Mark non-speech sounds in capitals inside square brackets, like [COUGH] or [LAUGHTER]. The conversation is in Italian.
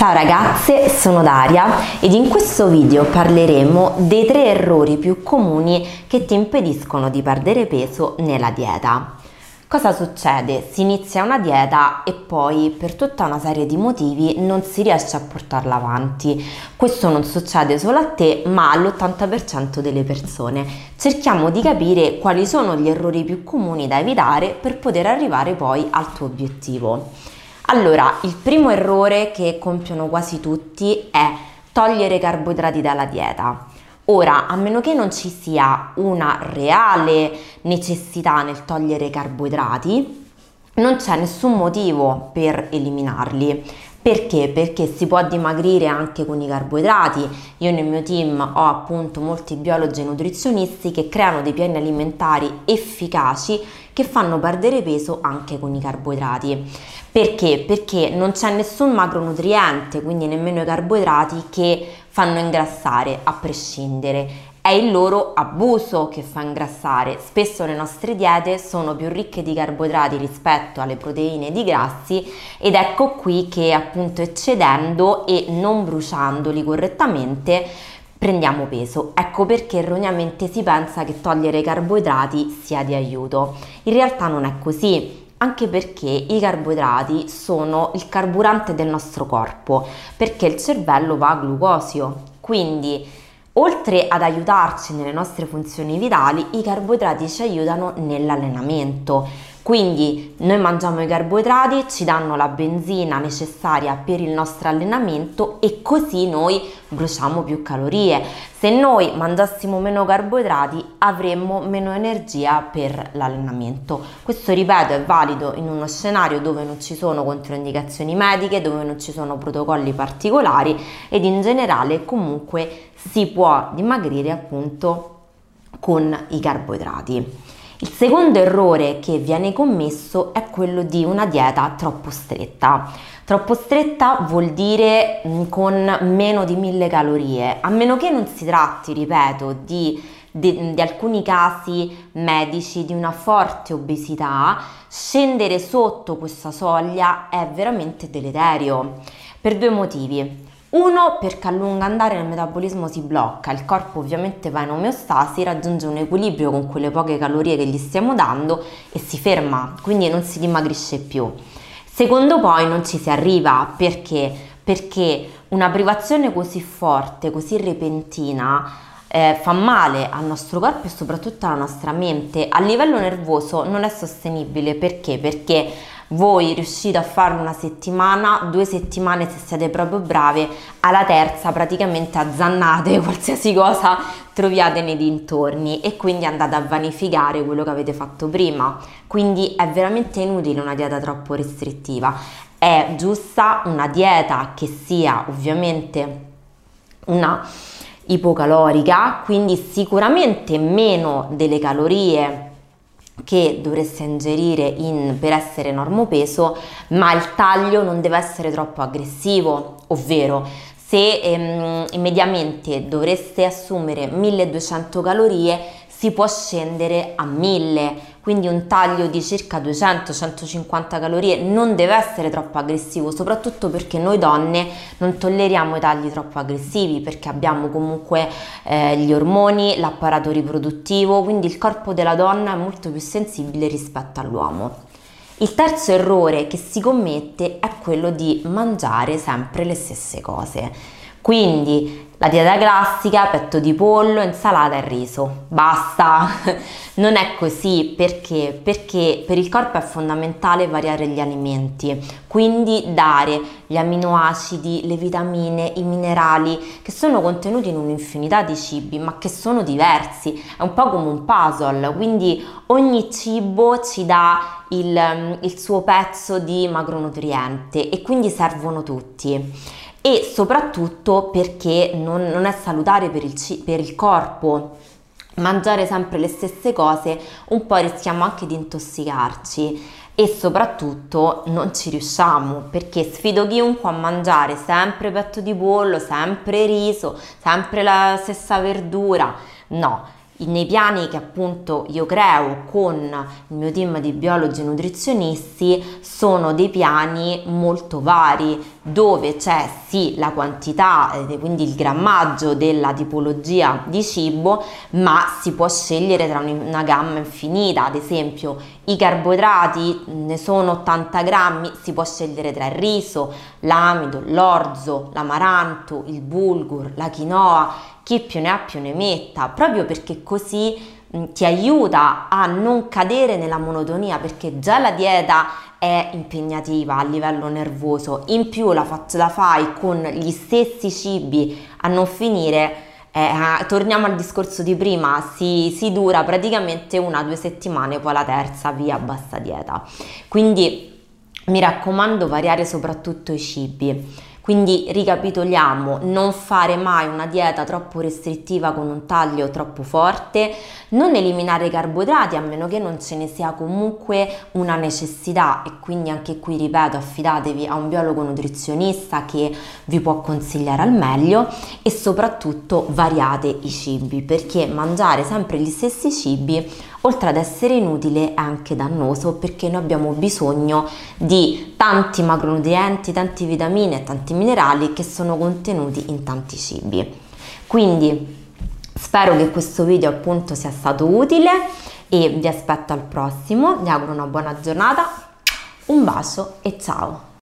Ciao ragazze, sono Daria ed in questo video parleremo dei tre errori più comuni che ti impediscono di perdere peso nella dieta. Cosa succede? Si inizia una dieta e poi per tutta una serie di motivi non si riesce a portarla avanti. Questo non succede solo a te ma all'80% delle persone. Cerchiamo di capire quali sono gli errori più comuni da evitare per poter arrivare poi al tuo obiettivo. Allora, il primo errore che compiono quasi tutti è togliere i carboidrati dalla dieta. Ora, a meno che non ci sia una reale necessità nel togliere i carboidrati, non c'è nessun motivo per eliminarli. Perché? Perché si può dimagrire anche con i carboidrati. Io nel mio team ho appunto molti biologi e nutrizionisti che creano dei piani alimentari efficaci che fanno perdere peso anche con i carboidrati. Perché? Perché non c'è nessun macronutriente, quindi nemmeno i carboidrati, che fanno ingrassare a prescindere è il loro abuso che fa ingrassare. Spesso le nostre diete sono più ricche di carboidrati rispetto alle proteine e di grassi ed ecco qui che appunto eccedendo e non bruciandoli correttamente prendiamo peso. Ecco perché erroneamente si pensa che togliere i carboidrati sia di aiuto. In realtà non è così anche perché i carboidrati sono il carburante del nostro corpo, perché il cervello va a glucosio. Quindi Oltre ad aiutarci nelle nostre funzioni vitali, i carboidrati ci aiutano nell'allenamento. Quindi noi mangiamo i carboidrati, ci danno la benzina necessaria per il nostro allenamento e così noi bruciamo più calorie. Se noi mangiassimo meno carboidrati avremmo meno energia per l'allenamento. Questo ripeto è valido in uno scenario dove non ci sono controindicazioni mediche, dove non ci sono protocolli particolari ed in generale comunque si può dimagrire appunto con i carboidrati. Il secondo errore che viene commesso è quello di una dieta troppo stretta. Troppo stretta vuol dire mm, con meno di 1000 calorie, a meno che non si tratti, ripeto, di, di, di alcuni casi medici di una forte obesità, scendere sotto questa soglia è veramente deleterio per due motivi. Uno, perché a lungo andare il metabolismo si blocca, il corpo ovviamente va in omeostasi, raggiunge un equilibrio con quelle poche calorie che gli stiamo dando e si ferma, quindi non si dimagrisce più. Secondo poi non ci si arriva perché? Perché una privazione così forte, così repentina, eh, fa male al nostro corpo e soprattutto alla nostra mente. A livello nervoso non è sostenibile perché? Perché voi riuscite a farlo una settimana, due settimane se siete proprio brave, alla terza praticamente azzannate [LAUGHS] qualsiasi cosa troviate nei dintorni e quindi andate a vanificare quello che avete fatto prima. Quindi è veramente inutile una dieta troppo restrittiva. È giusta una dieta che sia ovviamente una ipocalorica, quindi sicuramente meno delle calorie che dovreste ingerire in, per essere normopeso, ma il taglio non deve essere troppo aggressivo, ovvero se ehm, mediamente dovreste assumere 1200 calorie, si può scendere a 1000 quindi un taglio di circa 200-150 calorie non deve essere troppo aggressivo, soprattutto perché noi donne non tolleriamo i tagli troppo aggressivi perché abbiamo comunque eh, gli ormoni, l'apparato riproduttivo, quindi il corpo della donna è molto più sensibile rispetto all'uomo. Il terzo errore che si commette è quello di mangiare sempre le stesse cose. Quindi la dieta classica, petto di pollo, insalata e riso. Basta! [LAUGHS] Non è così perché? Perché per il corpo è fondamentale variare gli alimenti, quindi dare gli aminoacidi, le vitamine, i minerali che sono contenuti in un'infinità di cibi ma che sono diversi, è un po' come un puzzle, quindi ogni cibo ci dà il, il suo pezzo di macronutriente e quindi servono tutti e soprattutto perché non, non è salutare per il, per il corpo mangiare sempre le stesse cose un po' rischiamo anche di intossicarci e soprattutto non ci riusciamo perché sfido chiunque a mangiare sempre petto di pollo, sempre riso, sempre la stessa verdura. No, nei piani che appunto io creo con il mio team di biologi e nutrizionisti sono dei piani molto vari dove c'è sì la quantità, eh, quindi il grammaggio della tipologia di cibo, ma si può scegliere tra una gamma infinita, ad esempio i carboidrati ne sono 80 grammi, si può scegliere tra il riso, l'amido, l'orzo, l'amaranto, il bulgur, la quinoa, chi più ne ha più ne metta, proprio perché così ti aiuta a non cadere nella monotonia perché già la dieta è impegnativa a livello nervoso, in più la, faccia, la fai con gli stessi cibi a non finire, eh, torniamo al discorso di prima, si, si dura praticamente una o due settimane, poi la terza via basta dieta. Quindi mi raccomando variare soprattutto i cibi. Quindi ricapitoliamo, non fare mai una dieta troppo restrittiva con un taglio troppo forte, non eliminare i carboidrati a meno che non ce ne sia comunque una necessità. E quindi anche qui ripeto affidatevi a un biologo nutrizionista che vi può consigliare al meglio e soprattutto variate i cibi perché mangiare sempre gli stessi cibi oltre ad essere inutile è anche dannoso perché noi abbiamo bisogno di tanti macronutrienti, tanti vitamine e tanti minerali che sono contenuti in tanti cibi. Quindi spero che questo video appunto sia stato utile e vi aspetto al prossimo, vi auguro una buona giornata, un bacio e ciao!